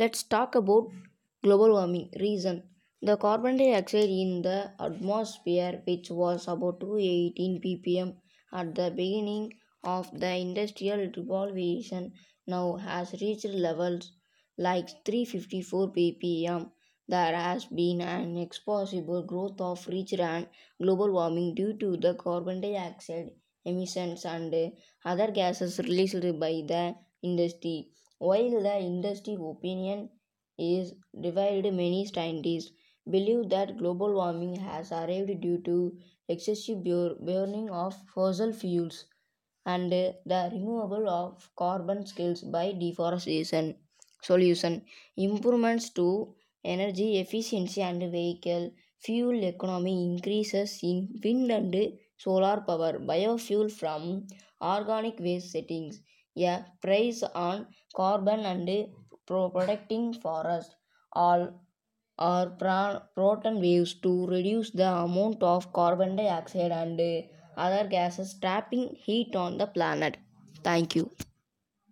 let's talk about global warming. Reason The carbon dioxide in the atmosphere, which was about 218 ppm at the beginning of the industrial revolution, now has reached levels like 354 ppm. There has been an exponential growth of reached and global warming due to the carbon dioxide emissions and other gases released by the industry. While the industry opinion is divided, many scientists believe that global warming has arrived due to excessive burning of fossil fuels and the removal of carbon skills by deforestation. Solution Improvements to energy efficiency and vehicle fuel economy increases in wind and solar power, biofuel from organic waste settings, a price on carbon and protecting forests all pra- proton waves to reduce the amount of carbon dioxide and other gases trapping heat on the planet. Thank you.